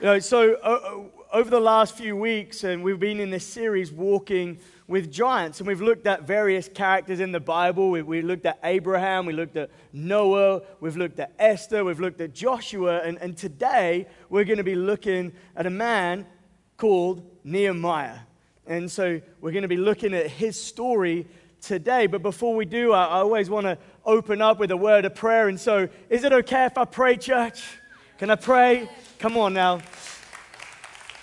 You know, so uh, over the last few weeks, and we've been in this series walking with giants, and we've looked at various characters in the Bible. We, we looked at Abraham, we looked at Noah, we've looked at Esther, we've looked at Joshua, and, and today we're going to be looking at a man called Nehemiah. And so we're going to be looking at his story today. But before we do, I, I always want to open up with a word of prayer. And so, is it okay if I pray, church? Can I pray? Come on now.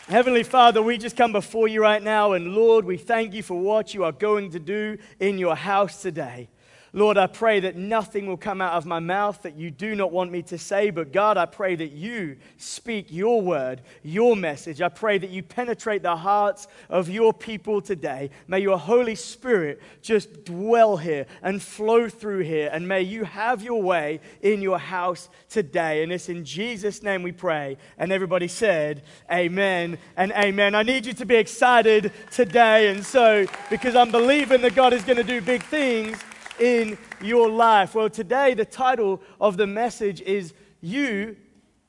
Heavenly Father, we just come before you right now, and Lord, we thank you for what you are going to do in your house today. Lord, I pray that nothing will come out of my mouth that you do not want me to say, but God, I pray that you speak your word, your message. I pray that you penetrate the hearts of your people today. May your Holy Spirit just dwell here and flow through here, and may you have your way in your house today. And it's in Jesus' name we pray. And everybody said, Amen and Amen. I need you to be excited today, and so because I'm believing that God is going to do big things in your life? Well, today the title of the message is You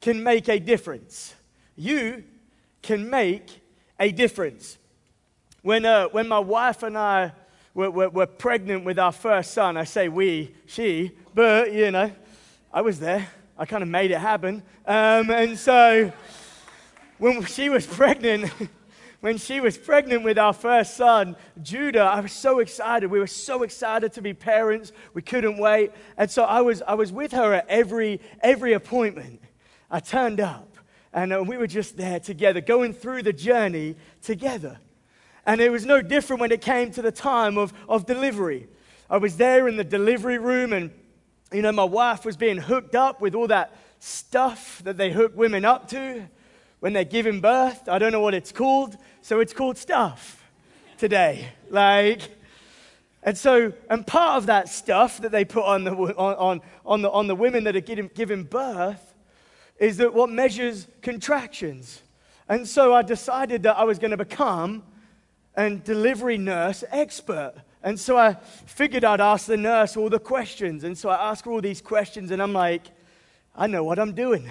Can Make a Difference. You can make a difference. When, uh, when my wife and I were, were, were pregnant with our first son, I say we, she, but you know, I was there. I kind of made it happen. Um, and so when she was pregnant, when she was pregnant with our first son, Judah, I was so excited. We were so excited to be parents. We couldn't wait. And so I was, I was with her at every, every appointment. I turned up and uh, we were just there together, going through the journey together. And it was no different when it came to the time of, of delivery. I was there in the delivery room, and you know, my wife was being hooked up with all that stuff that they hook women up to when they're giving birth. I don't know what it's called, so it's called stuff today. Like, and so, and part of that stuff that they put on the, on, on, on the, on the women that are giving, giving birth is that what measures contractions. And so I decided that I was going to become a delivery nurse expert. And so I figured I'd ask the nurse all the questions. And so I ask her all these questions, and I'm like, I know what I'm doing.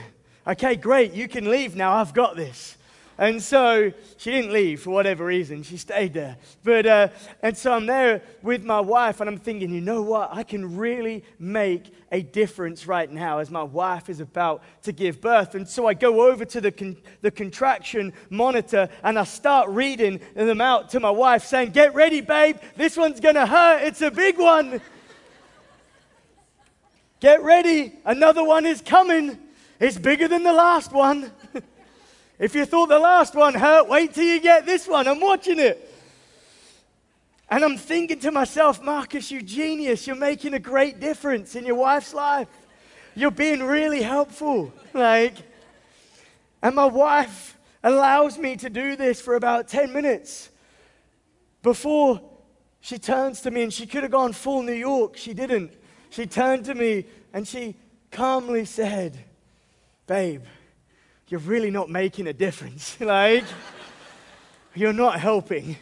Okay, great, you can leave now. I've got this. And so she didn't leave for whatever reason. She stayed there. But, uh, and so I'm there with my wife, and I'm thinking, you know what? I can really make a difference right now as my wife is about to give birth. And so I go over to the, con- the contraction monitor and I start reading them out to my wife, saying, Get ready, babe. This one's going to hurt. It's a big one. Get ready. Another one is coming. It's bigger than the last one. if you thought the last one hurt, wait till you get this one. I'm watching it. And I'm thinking to myself, Marcus, you genius. You're making a great difference in your wife's life. You're being really helpful. Like, and my wife allows me to do this for about 10 minutes before she turns to me and she could have gone full New York. She didn't. She turned to me and she calmly said, babe, you're really not making a difference. like, you're not helping.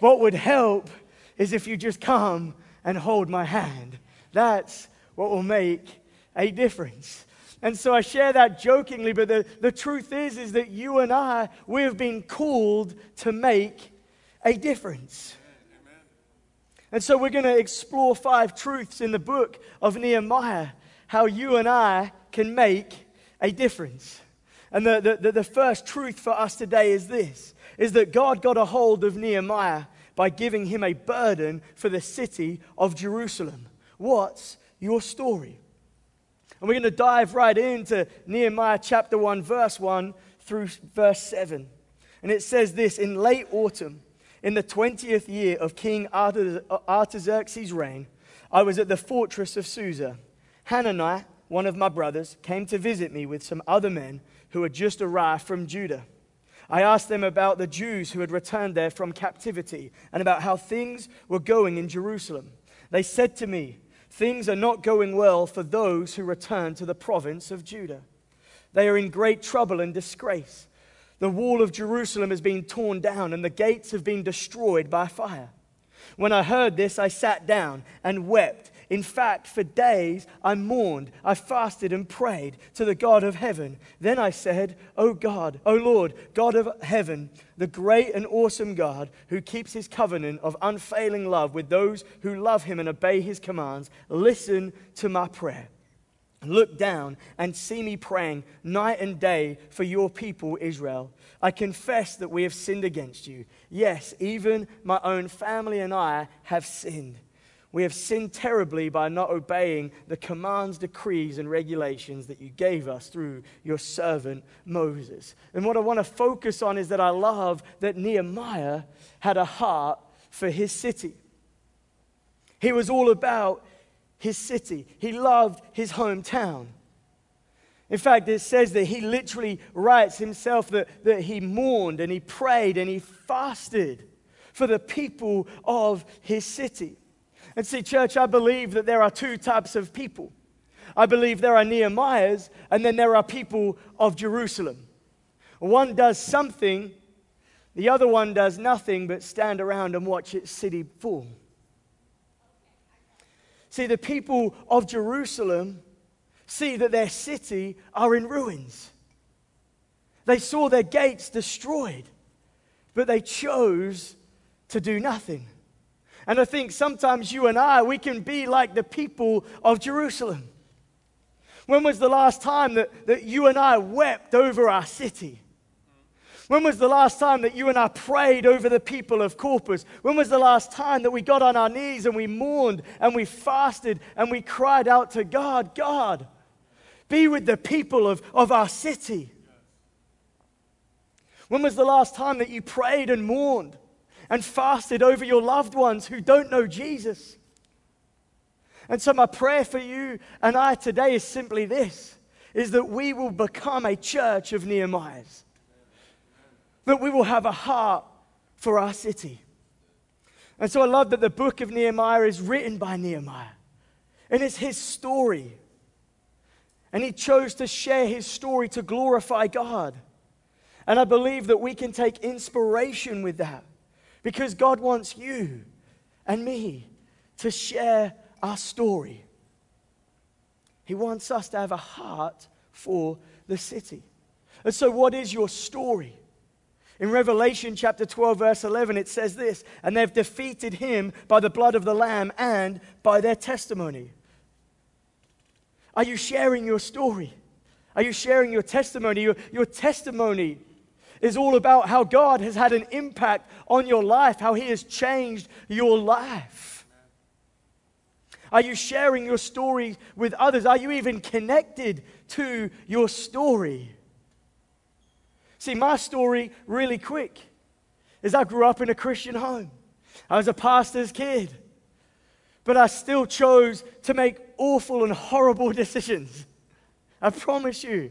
What would help is if you just come and hold my hand. That's what will make a difference. And so I share that jokingly, but the, the truth is, is that you and I, we have been called to make a difference. And so we're going to explore five truths in the book of Nehemiah, how you and I can make a difference. And the, the, the first truth for us today is this is that God got a hold of Nehemiah by giving him a burden for the city of Jerusalem. What's your story? And we're going to dive right into Nehemiah chapter 1, verse 1 through verse 7. And it says this In late autumn, in the 20th year of King Artaxerxes' reign, I was at the fortress of Susa. Hananiah, one of my brothers, came to visit me with some other men who had just arrived from Judah. I asked them about the Jews who had returned there from captivity and about how things were going in Jerusalem. They said to me, Things are not going well for those who return to the province of Judah. They are in great trouble and disgrace. The wall of Jerusalem has been torn down and the gates have been destroyed by fire. When I heard this, I sat down and wept In fact, for days I mourned, I fasted and prayed to the God of heaven. Then I said, O God, O Lord, God of heaven, the great and awesome God who keeps his covenant of unfailing love with those who love him and obey his commands, listen to my prayer. Look down and see me praying night and day for your people, Israel. I confess that we have sinned against you. Yes, even my own family and I have sinned. We have sinned terribly by not obeying the commands, decrees, and regulations that you gave us through your servant Moses. And what I want to focus on is that I love that Nehemiah had a heart for his city. He was all about his city, he loved his hometown. In fact, it says that he literally writes himself that, that he mourned and he prayed and he fasted for the people of his city. And see, church, I believe that there are two types of people. I believe there are Nehemiahs, and then there are people of Jerusalem. One does something, the other one does nothing but stand around and watch its city fall. See, the people of Jerusalem see that their city are in ruins. They saw their gates destroyed, but they chose to do nothing. And I think sometimes you and I, we can be like the people of Jerusalem. When was the last time that, that you and I wept over our city? When was the last time that you and I prayed over the people of Corpus? When was the last time that we got on our knees and we mourned and we fasted and we cried out to God, God, be with the people of, of our city? When was the last time that you prayed and mourned and fasted over your loved ones who don't know Jesus. And so, my prayer for you and I today is simply this is that we will become a church of Nehemiahs. That we will have a heart for our city. And so I love that the book of Nehemiah is written by Nehemiah. And it's his story. And he chose to share his story to glorify God. And I believe that we can take inspiration with that. Because God wants you and me to share our story. He wants us to have a heart for the city. And so, what is your story? In Revelation chapter 12, verse 11, it says this And they've defeated him by the blood of the Lamb and by their testimony. Are you sharing your story? Are you sharing your testimony? Your, your testimony is all about how God has had an impact on your life, how He has changed your life. Are you sharing your story with others? Are you even connected to your story? See, my story, really quick, is I grew up in a Christian home. I was a pastor's kid, but I still chose to make awful and horrible decisions. I promise you.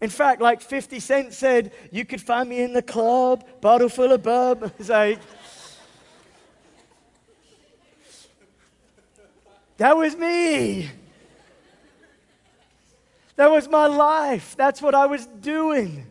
In fact, like 50 Cent said, you could find me in the club, bottle full of bub. It's like, that was me. That was my life. That's what I was doing.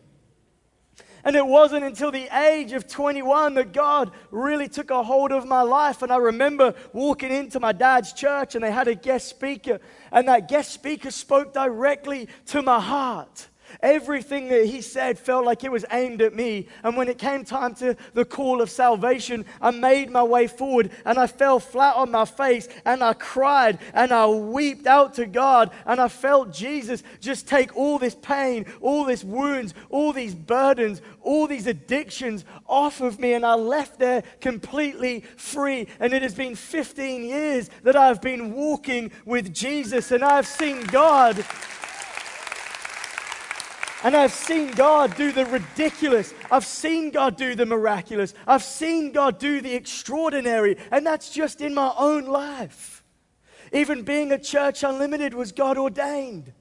And it wasn't until the age of 21 that God really took a hold of my life. And I remember walking into my dad's church and they had a guest speaker, and that guest speaker spoke directly to my heart. Everything that he said felt like it was aimed at me. And when it came time to the call of salvation, I made my way forward and I fell flat on my face and I cried and I wept out to God and I felt Jesus just take all this pain, all these wounds, all these burdens, all these addictions off of me. And I left there completely free. And it has been 15 years that I've been walking with Jesus and I've seen God and I've seen God do the ridiculous. I've seen God do the miraculous. I've seen God do the extraordinary. And that's just in my own life. Even being a church unlimited was God ordained.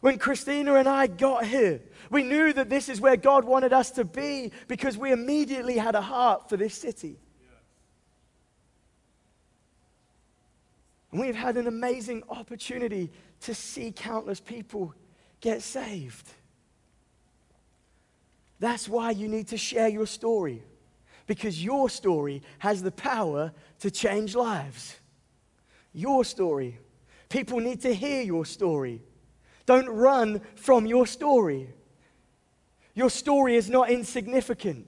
When Christina and I got here, we knew that this is where God wanted us to be because we immediately had a heart for this city. And we've had an amazing opportunity to see countless people get saved. That's why you need to share your story, because your story has the power to change lives. your story. People need to hear your story. Don't run from your story. Your story is not insignificant.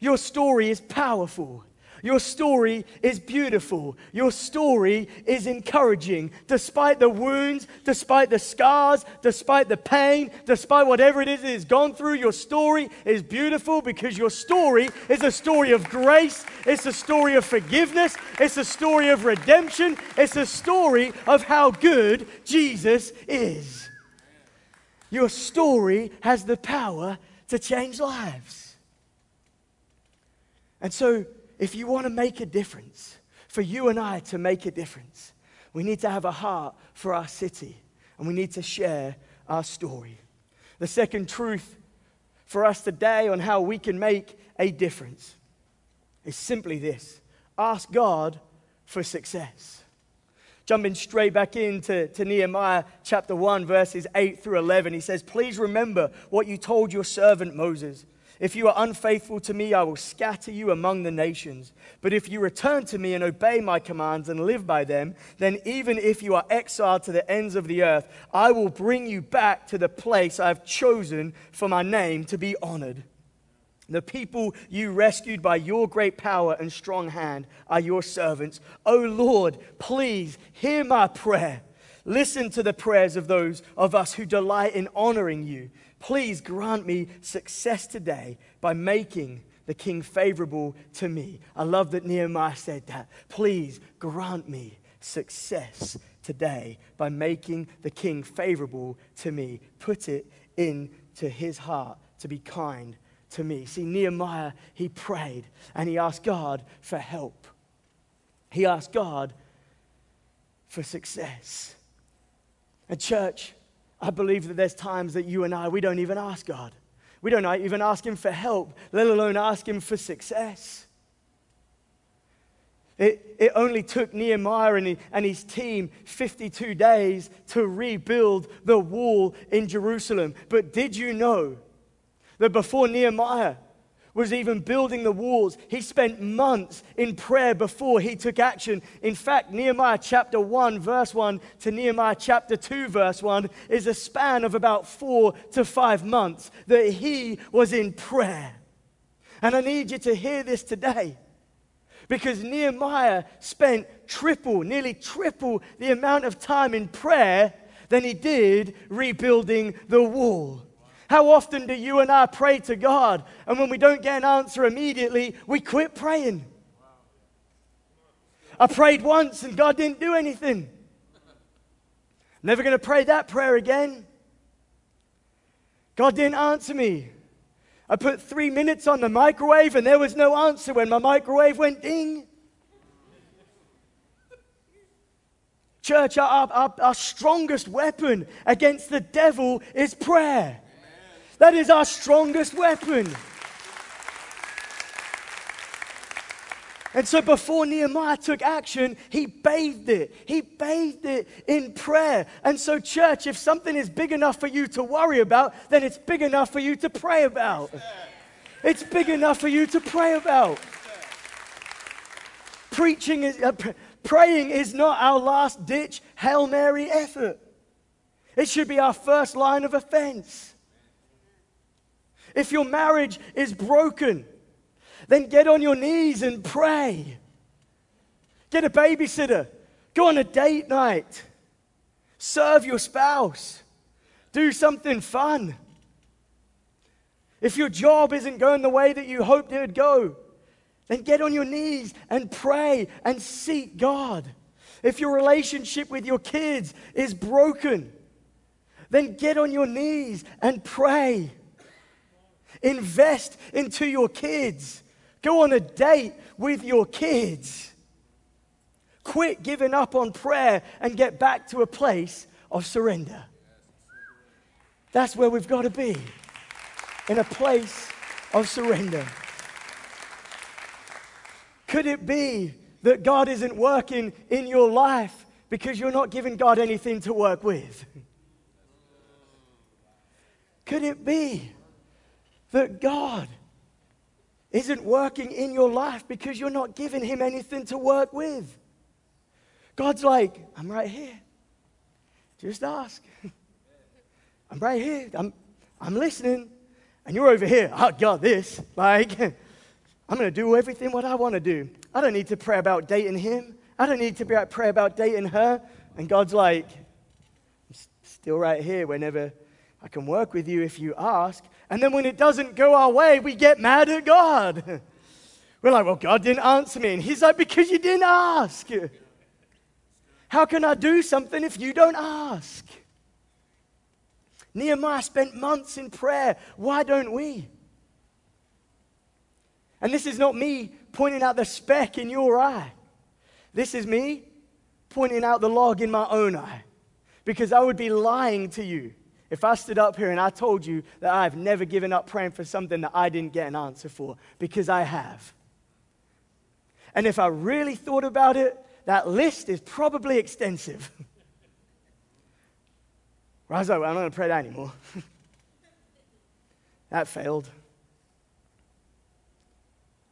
Your story is powerful. Your story is beautiful. Your story is encouraging. Despite the wounds, despite the scars, despite the pain, despite whatever it is that has gone through, your story is beautiful because your story is a story of grace. It's a story of forgiveness. It's a story of redemption. It's a story of how good Jesus is. Your story has the power to change lives. And so, if you want to make a difference, for you and I to make a difference, we need to have a heart for our city and we need to share our story. The second truth for us today on how we can make a difference is simply this ask God for success. Jumping straight back into to Nehemiah chapter 1, verses 8 through 11, he says, Please remember what you told your servant Moses. If you are unfaithful to me, I will scatter you among the nations. But if you return to me and obey my commands and live by them, then even if you are exiled to the ends of the earth, I will bring you back to the place I have chosen for my name to be honored. The people you rescued by your great power and strong hand are your servants. O Lord, please hear my prayer. Listen to the prayers of those of us who delight in honoring you. Please grant me success today by making the king favorable to me. I love that Nehemiah said that. Please grant me success today by making the king favorable to me. Put it into his heart to be kind to me. See, Nehemiah, he prayed and he asked God for help. He asked God for success. A church, I believe that there's times that you and I, we don't even ask God. We don't even ask Him for help, let alone ask Him for success. It, it only took Nehemiah and, he, and his team 52 days to rebuild the wall in Jerusalem. But did you know that before Nehemiah, was even building the walls. He spent months in prayer before he took action. In fact, Nehemiah chapter 1, verse 1 to Nehemiah chapter 2, verse 1 is a span of about four to five months that he was in prayer. And I need you to hear this today because Nehemiah spent triple, nearly triple the amount of time in prayer than he did rebuilding the wall. How often do you and I pray to God, and when we don't get an answer immediately, we quit praying? I prayed once and God didn't do anything. Never going to pray that prayer again. God didn't answer me. I put three minutes on the microwave and there was no answer when my microwave went ding. Church, our, our, our strongest weapon against the devil is prayer. That is our strongest weapon. And so before Nehemiah took action, he bathed it. He bathed it in prayer. And so, church, if something is big enough for you to worry about, then it's big enough for you to pray about. It's big enough for you to pray about. Preaching is, uh, pr- praying is not our last ditch Hail Mary effort. It should be our first line of offense. If your marriage is broken, then get on your knees and pray. Get a babysitter. Go on a date night. Serve your spouse. Do something fun. If your job isn't going the way that you hoped it would go, then get on your knees and pray and seek God. If your relationship with your kids is broken, then get on your knees and pray. Invest into your kids. Go on a date with your kids. Quit giving up on prayer and get back to a place of surrender. That's where we've got to be in a place of surrender. Could it be that God isn't working in your life because you're not giving God anything to work with? Could it be that God isn't working in your life because you're not giving Him anything to work with. God's like, I'm right here. Just ask. I'm right here. I'm, I'm listening. And you're over here. I got this. Like, I'm going to do everything what I want to do. I don't need to pray about dating him. I don't need to pray about dating her. And God's like, I'm still right here whenever I can work with you if you ask. And then when it doesn't go our way, we get mad at God. We're like, well, God didn't answer me. And He's like, because you didn't ask. How can I do something if you don't ask? Nehemiah spent months in prayer. Why don't we? And this is not me pointing out the speck in your eye. This is me pointing out the log in my own eye. Because I would be lying to you if I stood up here and I told you that I've never given up praying for something that I didn't get an answer for, because I have. And if I really thought about it, that list is probably extensive. I was like, well, I'm not going to pray that anymore. that failed.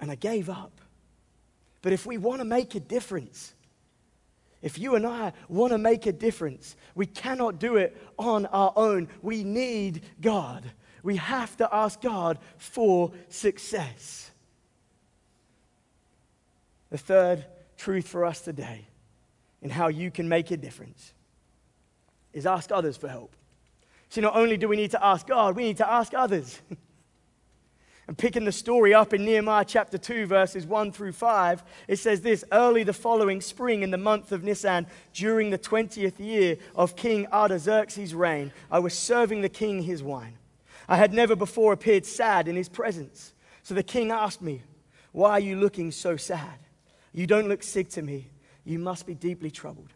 And I gave up. But if we want to make a difference, if you and I want to make a difference, we cannot do it on our own. We need God. We have to ask God for success. The third truth for us today in how you can make a difference is ask others for help. See, not only do we need to ask God, we need to ask others. and picking the story up in Nehemiah chapter 2, verses 1 through 5, it says this Early the following spring, in the month of Nisan, during the 20th year of King Artaxerxes' reign, I was serving the king his wine. I had never before appeared sad in his presence. So the king asked me, Why are you looking so sad? You don't look sick to me. You must be deeply troubled.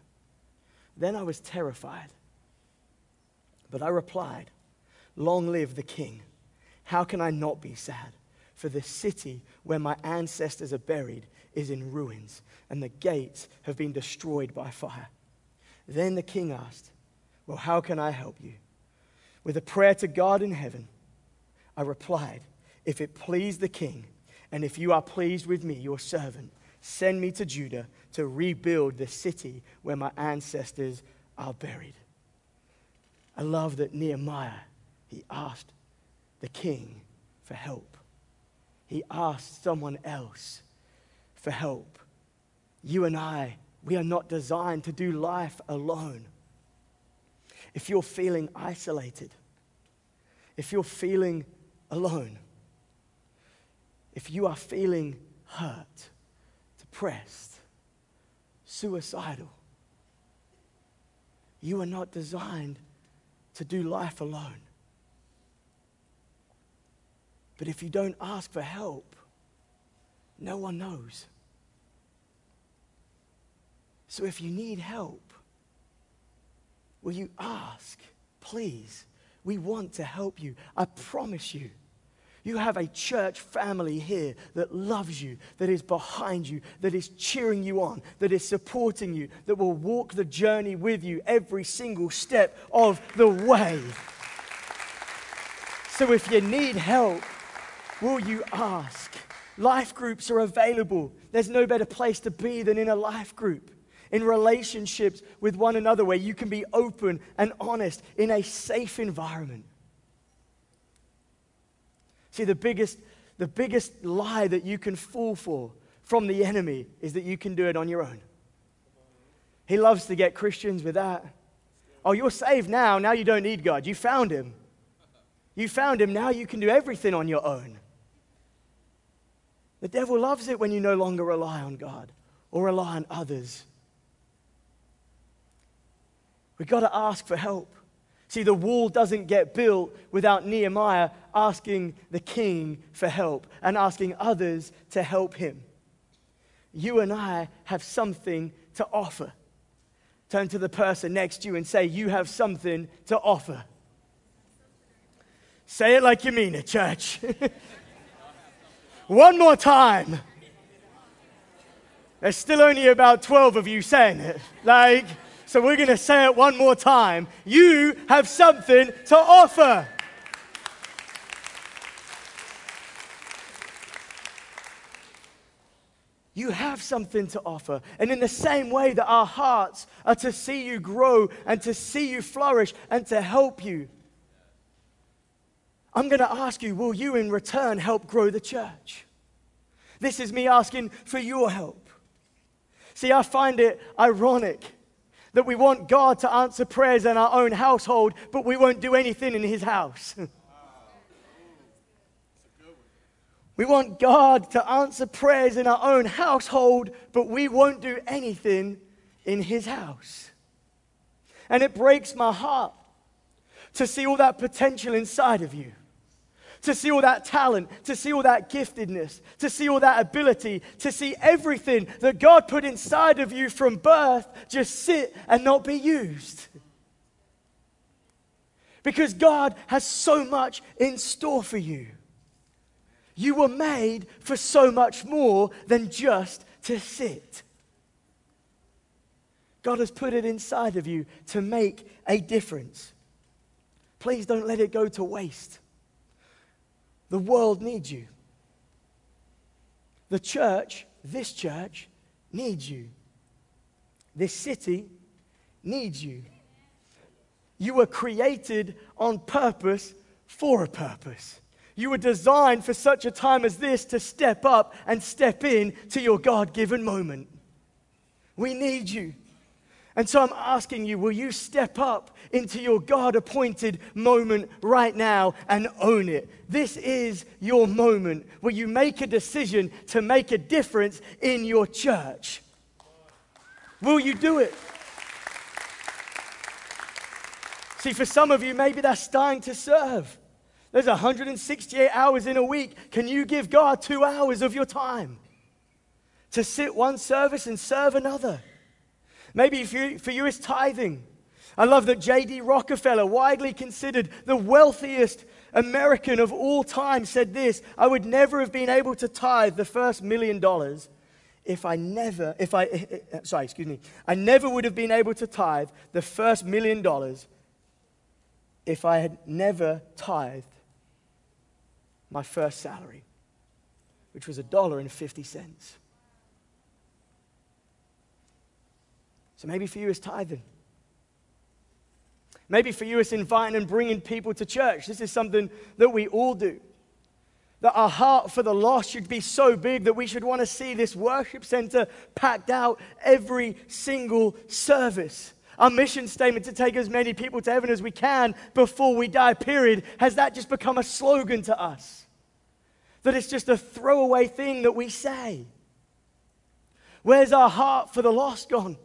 Then I was terrified. But I replied, Long live the king. How can I not be sad? For the city where my ancestors are buried is in ruins, and the gates have been destroyed by fire. Then the king asked, Well, how can I help you? With a prayer to God in heaven, I replied, If it please the king, and if you are pleased with me, your servant, Send me to Judah to rebuild the city where my ancestors are buried. I love that Nehemiah, he asked the king for help. He asked someone else for help. You and I, we are not designed to do life alone. If you're feeling isolated, if you're feeling alone, if you are feeling hurt, depressed, suicidal. You are not designed to do life alone. But if you don't ask for help, no one knows. So if you need help, will you ask? Please. We want to help you. I promise you. You have a church family here that loves you, that is behind you, that is cheering you on, that is supporting you, that will walk the journey with you every single step of the way. So if you need help, will you ask? Life groups are available. There's no better place to be than in a life group. In relationships with one another, where you can be open and honest in a safe environment. See, the biggest, the biggest lie that you can fall for from the enemy is that you can do it on your own. He loves to get Christians with that. Oh, you're saved now. Now you don't need God. You found him. You found him. Now you can do everything on your own. The devil loves it when you no longer rely on God or rely on others. We've got to ask for help. See, the wall doesn't get built without Nehemiah asking the king for help and asking others to help him. You and I have something to offer. Turn to the person next to you and say, You have something to offer. Say it like you mean it, church. One more time. There's still only about 12 of you saying it. Like, so we're going to say it one more time. You have something to offer. You have something to offer. And in the same way that our hearts are to see you grow and to see you flourish and to help you, I'm going to ask you, will you in return help grow the church? This is me asking for your help. See, I find it ironic that we want God to answer prayers in our own household, but we won't do anything in his house. We want God to answer prayers in our own household, but we won't do anything in His house. And it breaks my heart to see all that potential inside of you, to see all that talent, to see all that giftedness, to see all that ability, to see everything that God put inside of you from birth just sit and not be used. Because God has so much in store for you. You were made for so much more than just to sit. God has put it inside of you to make a difference. Please don't let it go to waste. The world needs you. The church, this church, needs you. This city needs you. You were created on purpose for a purpose. You were designed for such a time as this to step up and step in to your God given moment. We need you. And so I'm asking you, will you step up into your God appointed moment right now and own it? This is your moment where you make a decision to make a difference in your church. Will you do it? See, for some of you, maybe that's starting to serve. There's 168 hours in a week. Can you give God two hours of your time to sit one service and serve another? Maybe for you, for you it's tithing. I love that J.D. Rockefeller, widely considered the wealthiest American of all time, said this I would never have been able to tithe the first million dollars if I never, if I, eh, eh, sorry, excuse me, I never would have been able to tithe the first million dollars if I had never tithed my first salary, which was a dollar and 50 cents. So maybe for you it's tithing. Maybe for you it's inviting and bringing people to church. This is something that we all do. That our heart for the lost should be so big that we should want to see this worship center packed out every single service. Our mission statement to take as many people to heaven as we can before we die, period, has that just become a slogan to us? that it's just a throwaway thing that we say. Where's our heart for the lost gone?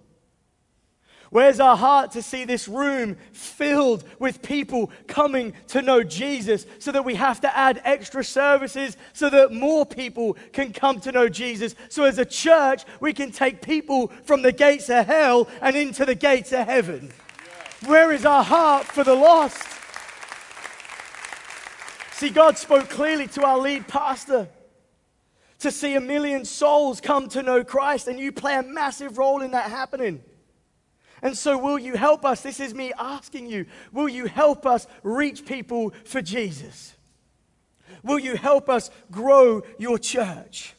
Where's our heart to see this room filled with people coming to know Jesus so that we have to add extra services so that more people can come to know Jesus? So, as a church, we can take people from the gates of hell and into the gates of heaven. Where is our heart for the lost? See, God spoke clearly to our lead pastor to see a million souls come to know Christ, and you play a massive role in that happening. And so, will you help us? This is me asking you. Will you help us reach people for Jesus? Will you help us grow your church?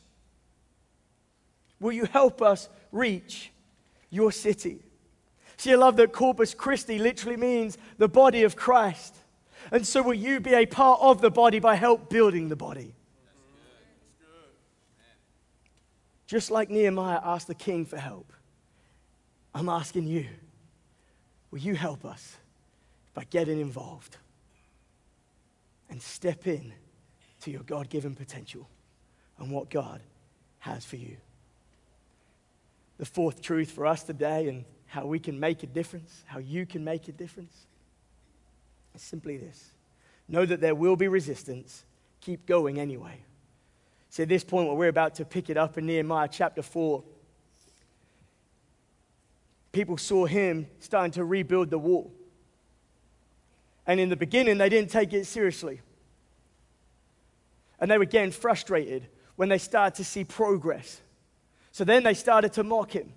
Will you help us reach your city? See, I love that Corpus Christi literally means the body of Christ. And so will you be a part of the body by help building the body? Just like Nehemiah asked the king for help, I'm asking you, will you help us by getting involved and step in to your God given potential and what God has for you? The fourth truth for us today and how we can make a difference, how you can make a difference is simply this know that there will be resistance, keep going anyway. So, at this point, where we're about to pick it up in Nehemiah chapter 4, people saw him starting to rebuild the wall. And in the beginning, they didn't take it seriously. And they were getting frustrated when they started to see progress. So then they started to mock him.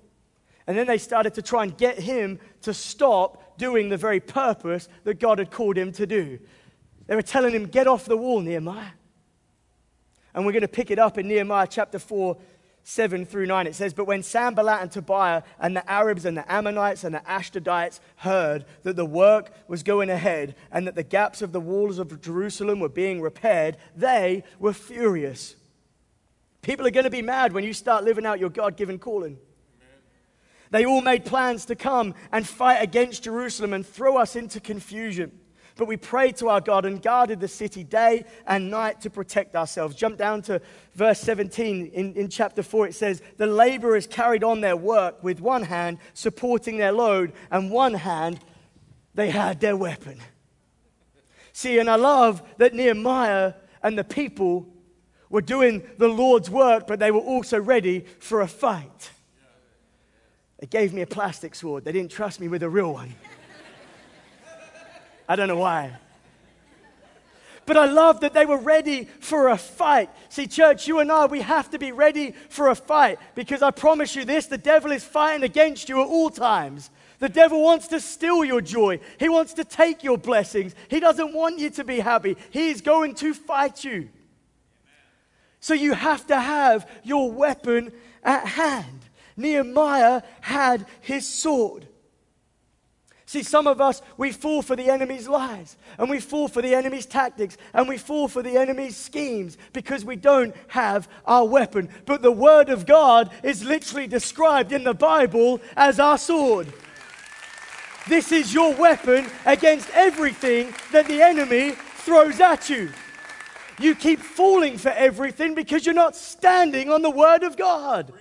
And then they started to try and get him to stop doing the very purpose that God had called him to do. They were telling him, Get off the wall, Nehemiah. And we're going to pick it up in Nehemiah chapter 4, 7 through 9, it says, But when Sanballat and Tobiah and the Arabs and the Ammonites and the Ashdodites heard that the work was going ahead and that the gaps of the walls of Jerusalem were being repaired, they were furious. People are going to be mad when you start living out your God given calling. They all made plans to come and fight against Jerusalem and throw us into confusion. But we prayed to our God and guarded the city day and night to protect ourselves. Jump down to verse 17 in, in chapter 4. It says, The laborers carried on their work with one hand, supporting their load, and one hand, they had their weapon. See, and I love that Nehemiah and the people were doing the Lord's work, but they were also ready for a fight. They gave me a plastic sword. They didn't trust me with a real one. I don't know why. But I love that they were ready for a fight. See, church, you and I, we have to be ready for a fight because I promise you this the devil is fighting against you at all times. The devil wants to steal your joy. He wants to take your blessings. He doesn't want you to be happy. He is going to fight you. So you have to have your weapon at hand. Nehemiah had his sword. See, some of us, we fall for the enemy's lies, and we fall for the enemy's tactics, and we fall for the enemy's schemes because we don't have our weapon. But the Word of God is literally described in the Bible as our sword. This is your weapon against everything that the enemy throws at you. You keep falling for everything because you're not standing on the Word of God.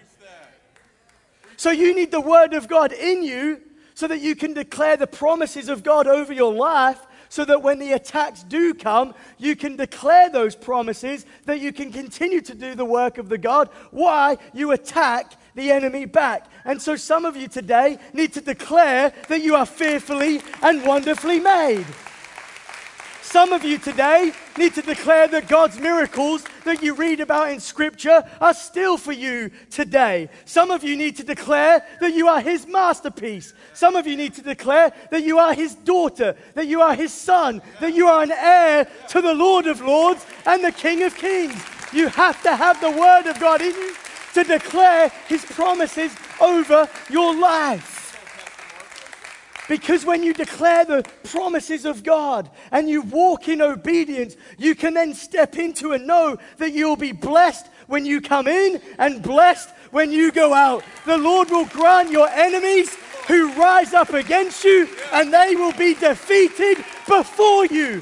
So you need the Word of God in you so that you can declare the promises of God over your life. So that when the attacks do come, you can declare those promises, that you can continue to do the work of the God. Why? You attack the enemy back. And so some of you today need to declare that you are fearfully and wonderfully made. Some of you today need to declare that God's miracles that you read about in Scripture are still for you today. Some of you need to declare that you are His masterpiece. Some of you need to declare that you are His daughter, that you are His son, that you are an heir to the Lord of Lords and the King of Kings. You have to have the Word of God in you to declare His promises over your life. Because when you declare the promises of God and you walk in obedience, you can then step into and know that you'll be blessed when you come in and blessed when you go out. The Lord will grant your enemies who rise up against you and they will be defeated before you.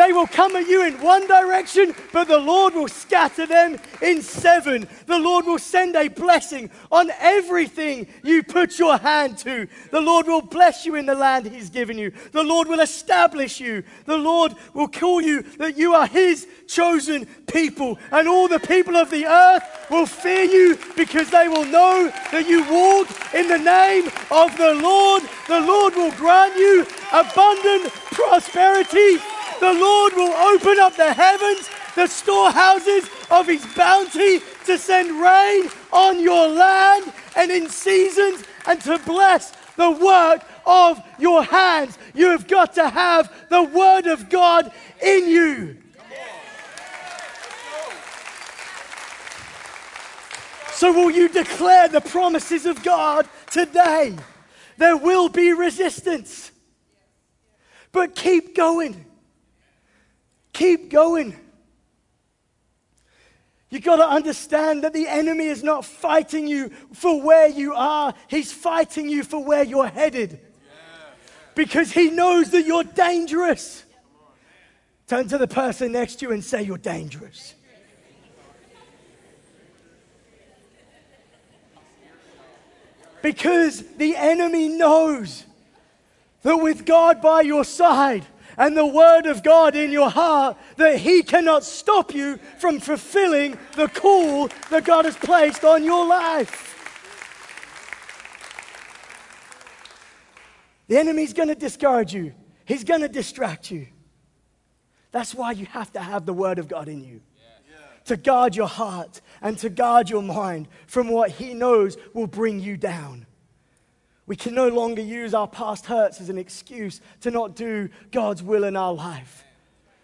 They will come at you in one direction, but the Lord will scatter them in seven. The Lord will send a blessing on everything you put your hand to. The Lord will bless you in the land He's given you. The Lord will establish you. The Lord will call you that you are His chosen people. And all the people of the earth will fear you because they will know that you walk in the name of the Lord. The Lord will grant you abundant prosperity the Lord will open up the heavens, the storehouses of his bounty to send rain on your land and in seasons and to bless the work of your hands. You have got to have the word of God in you. So, will you declare the promises of God today? There will be resistance, but keep going. Keep going. You've got to understand that the enemy is not fighting you for where you are, he's fighting you for where you're headed. Because he knows that you're dangerous. Turn to the person next to you and say, You're dangerous. Because the enemy knows that with God by your side, and the Word of God in your heart that He cannot stop you from fulfilling the call that God has placed on your life. The enemy's going to discourage you, he's going to distract you. That's why you have to have the Word of God in you. To guard your heart and to guard your mind from what He knows will bring you down. We can no longer use our past hurts as an excuse to not do God's will in our life.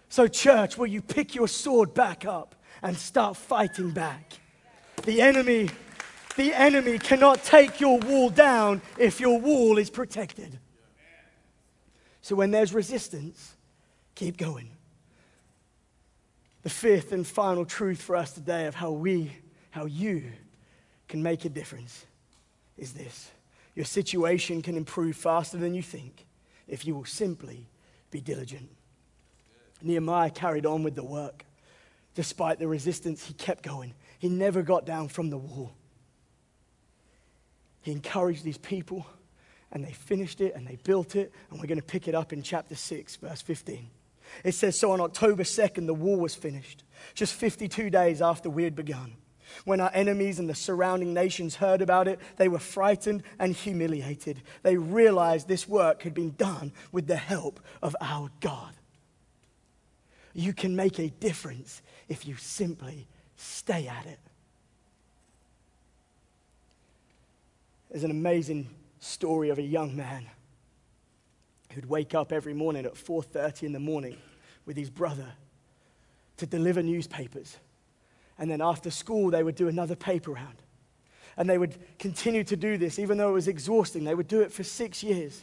So, church, will you pick your sword back up and start fighting back? The enemy The enemy cannot take your wall down if your wall is protected. So when there's resistance, keep going. The fifth and final truth for us today of how we, how you can make a difference is this your situation can improve faster than you think if you will simply be diligent. Nehemiah carried on with the work. Despite the resistance, he kept going. He never got down from the wall. He encouraged these people, and they finished it and they built it. And we're going to pick it up in chapter 6, verse 15. It says So on October 2nd, the wall was finished, just 52 days after we had begun. When our enemies and the surrounding nations heard about it, they were frightened and humiliated. They realized this work had been done with the help of our God. You can make a difference if you simply stay at it. There's an amazing story of a young man who'd wake up every morning at 4:30 in the morning with his brother to deliver newspapers and then after school, they would do another paper round. And they would continue to do this, even though it was exhausting. They would do it for six years.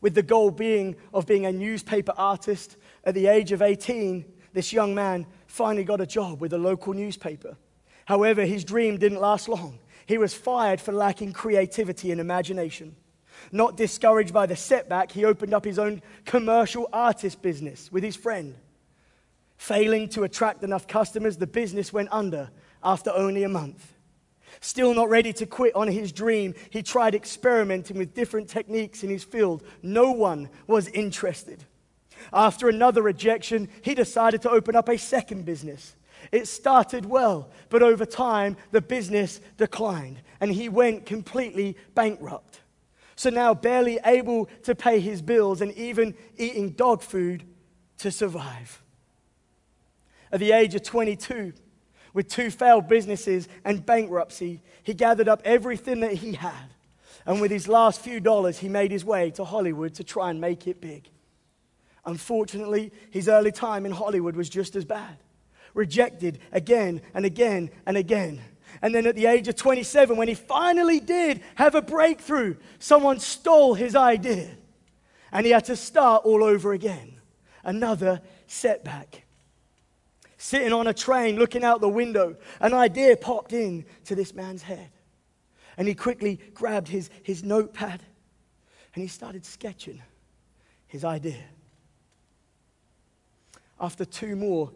With the goal being of being a newspaper artist at the age of 18, this young man finally got a job with a local newspaper. However, his dream didn't last long. He was fired for lacking creativity and imagination. Not discouraged by the setback, he opened up his own commercial artist business with his friend. Failing to attract enough customers, the business went under after only a month. Still not ready to quit on his dream, he tried experimenting with different techniques in his field. No one was interested. After another rejection, he decided to open up a second business. It started well, but over time, the business declined and he went completely bankrupt. So now, barely able to pay his bills and even eating dog food to survive at the age of 22, with two failed businesses and bankruptcy, he gathered up everything that he had. And with his last few dollars, he made his way to Hollywood to try and make it big. Unfortunately, his early time in Hollywood was just as bad. Rejected again and again and again. And then at the age of 27, when he finally did have a breakthrough, someone stole his idea. And he had to start all over again. Another setback sitting on a train looking out the window, an idea popped in to this man's head. And he quickly grabbed his, his notepad and he started sketching his idea. After two more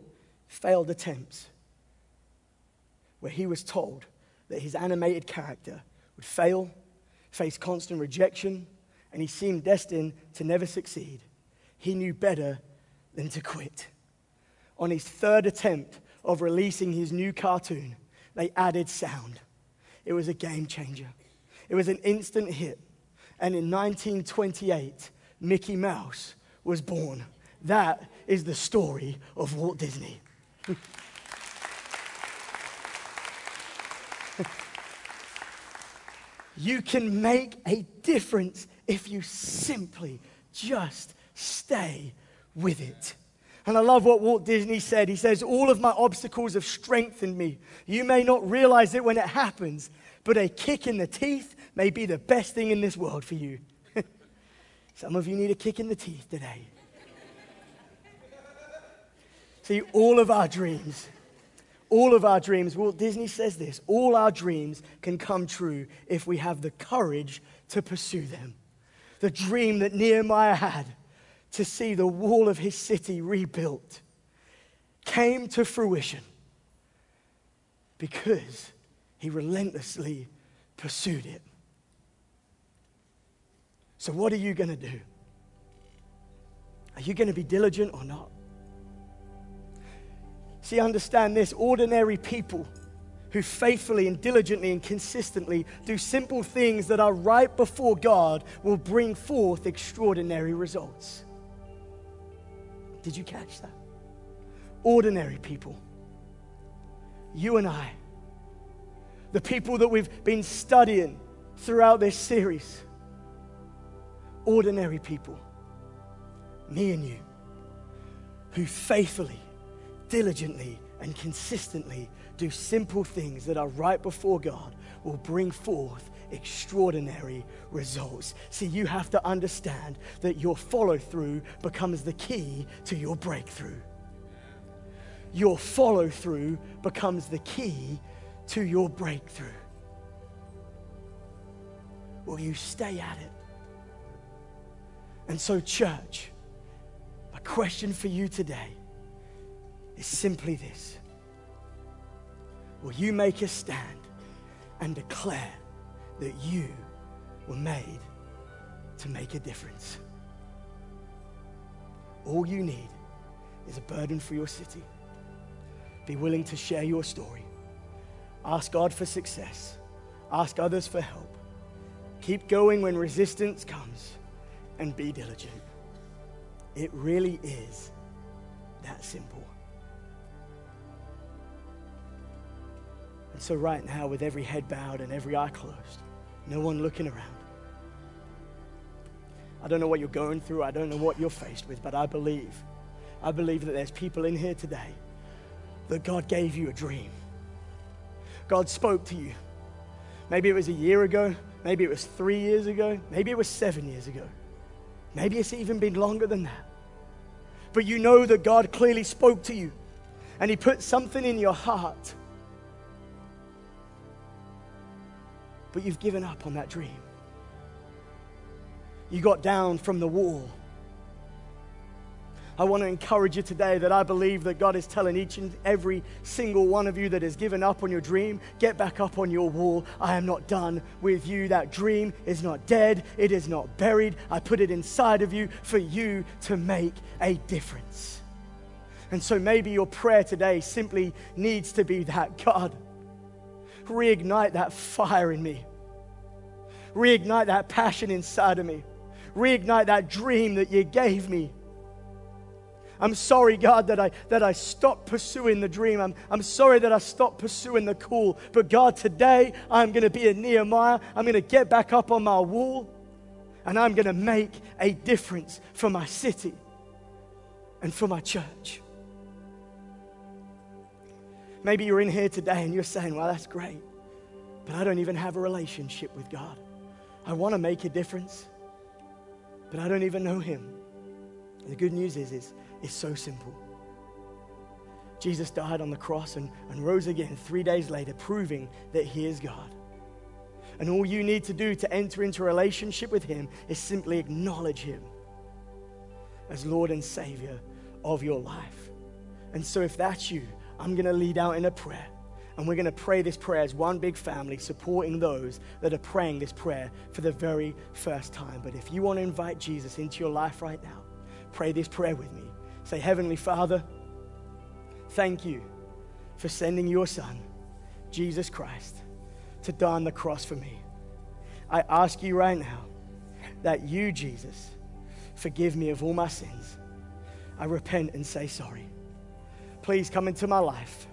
failed attempts, where he was told that his animated character would fail, face constant rejection, and he seemed destined to never succeed, he knew better than to quit on his third attempt of releasing his new cartoon, they added sound. It was a game changer. It was an instant hit. And in 1928, Mickey Mouse was born. That is the story of Walt Disney. you can make a difference if you simply just stay with it. And I love what Walt Disney said. He says, All of my obstacles have strengthened me. You may not realize it when it happens, but a kick in the teeth may be the best thing in this world for you. Some of you need a kick in the teeth today. See, all of our dreams, all of our dreams, Walt Disney says this all our dreams can come true if we have the courage to pursue them. The dream that Nehemiah had to see the wall of his city rebuilt came to fruition because he relentlessly pursued it. So, what are you going to do? Are you going to be diligent or not? See, understand this ordinary people who faithfully and diligently and consistently do simple things that are right before God will bring forth extraordinary results. Did you catch that? Ordinary people. You and I. The people that we've been studying throughout this series. Ordinary people. Me and you. Who faithfully, diligently, and consistently do simple things that are right before God will bring forth extraordinary results. See, you have to understand that your follow through becomes the key to your breakthrough. Your follow through becomes the key to your breakthrough. Will you stay at it? And so, church, my question for you today is simply this Will you make a stand and declare that you were made to make a difference? All you need is a burden for your city. Be willing to share your story. Ask God for success. Ask others for help. Keep going when resistance comes and be diligent. It really is that simple. And so, right now, with every head bowed and every eye closed, no one looking around, I don't know what you're going through, I don't know what you're faced with, but I believe, I believe that there's people in here today that God gave you a dream. God spoke to you. Maybe it was a year ago, maybe it was three years ago, maybe it was seven years ago. Maybe it's even been longer than that. But you know that God clearly spoke to you and He put something in your heart. But you've given up on that dream. You got down from the wall I want to encourage you today that I believe that God is telling each and every single one of you that has given up on your dream, get back up on your wall. I am not done with you. That dream is not dead, it is not buried. I put it inside of you for you to make a difference. And so maybe your prayer today simply needs to be that God, reignite that fire in me, reignite that passion inside of me, reignite that dream that you gave me I'm sorry, God, that I, that I stopped pursuing the dream. I'm, I'm sorry that I stopped pursuing the call. But God, today I'm going to be a Nehemiah. I'm going to get back up on my wall and I'm going to make a difference for my city and for my church. Maybe you're in here today and you're saying, well, that's great, but I don't even have a relationship with God. I want to make a difference, but I don't even know Him. And the good news is, is is so simple. Jesus died on the cross and, and rose again three days later, proving that He is God. And all you need to do to enter into a relationship with Him is simply acknowledge Him as Lord and Savior of your life. And so, if that's you, I'm going to lead out in a prayer. And we're going to pray this prayer as one big family, supporting those that are praying this prayer for the very first time. But if you want to invite Jesus into your life right now, pray this prayer with me. Say, Heavenly Father, thank you for sending your Son, Jesus Christ, to die on the cross for me. I ask you right now that you, Jesus, forgive me of all my sins. I repent and say sorry. Please come into my life,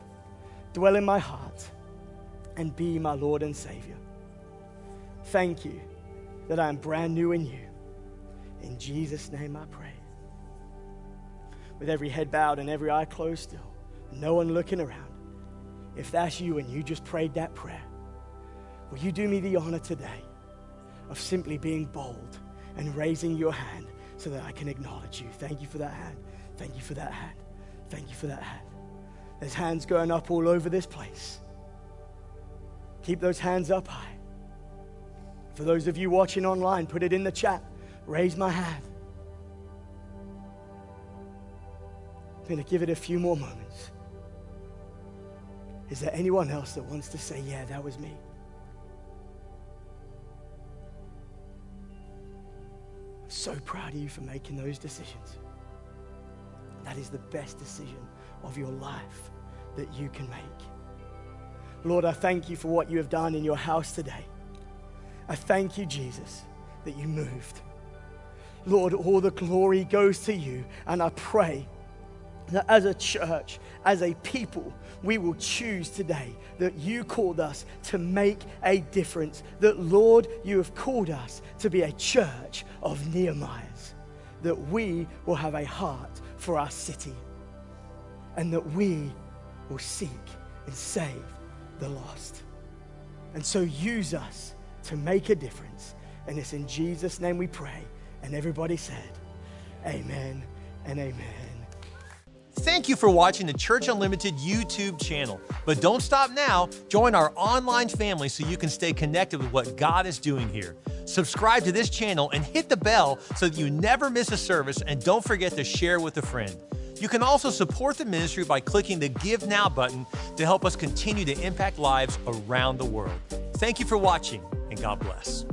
dwell in my heart, and be my Lord and Savior. Thank you that I am brand new in you. In Jesus' name I pray with every head bowed and every eye closed still, no one looking around. If that's you and you just prayed that prayer, will you do me the honor today of simply being bold and raising your hand so that I can acknowledge you? Thank you for that hand. Thank you for that hand. Thank you for that hand. There's hands going up all over this place. Keep those hands up high. For those of you watching online, put it in the chat. Raise my hand. I'm going to give it a few more moments. Is there anyone else that wants to say, Yeah, that was me? I'm so proud of you for making those decisions. That is the best decision of your life that you can make. Lord, I thank you for what you have done in your house today. I thank you, Jesus, that you moved. Lord, all the glory goes to you, and I pray that as a church, as a people, we will choose today that you called us to make a difference. That, Lord, you have called us to be a church of Nehemiahs. That we will have a heart for our city. And that we will seek and save the lost. And so use us to make a difference. And it's in Jesus' name we pray. And everybody said, Amen and amen. Thank you for watching the Church Unlimited YouTube channel. But don't stop now. Join our online family so you can stay connected with what God is doing here. Subscribe to this channel and hit the bell so that you never miss a service and don't forget to share with a friend. You can also support the ministry by clicking the Give Now button to help us continue to impact lives around the world. Thank you for watching and God bless.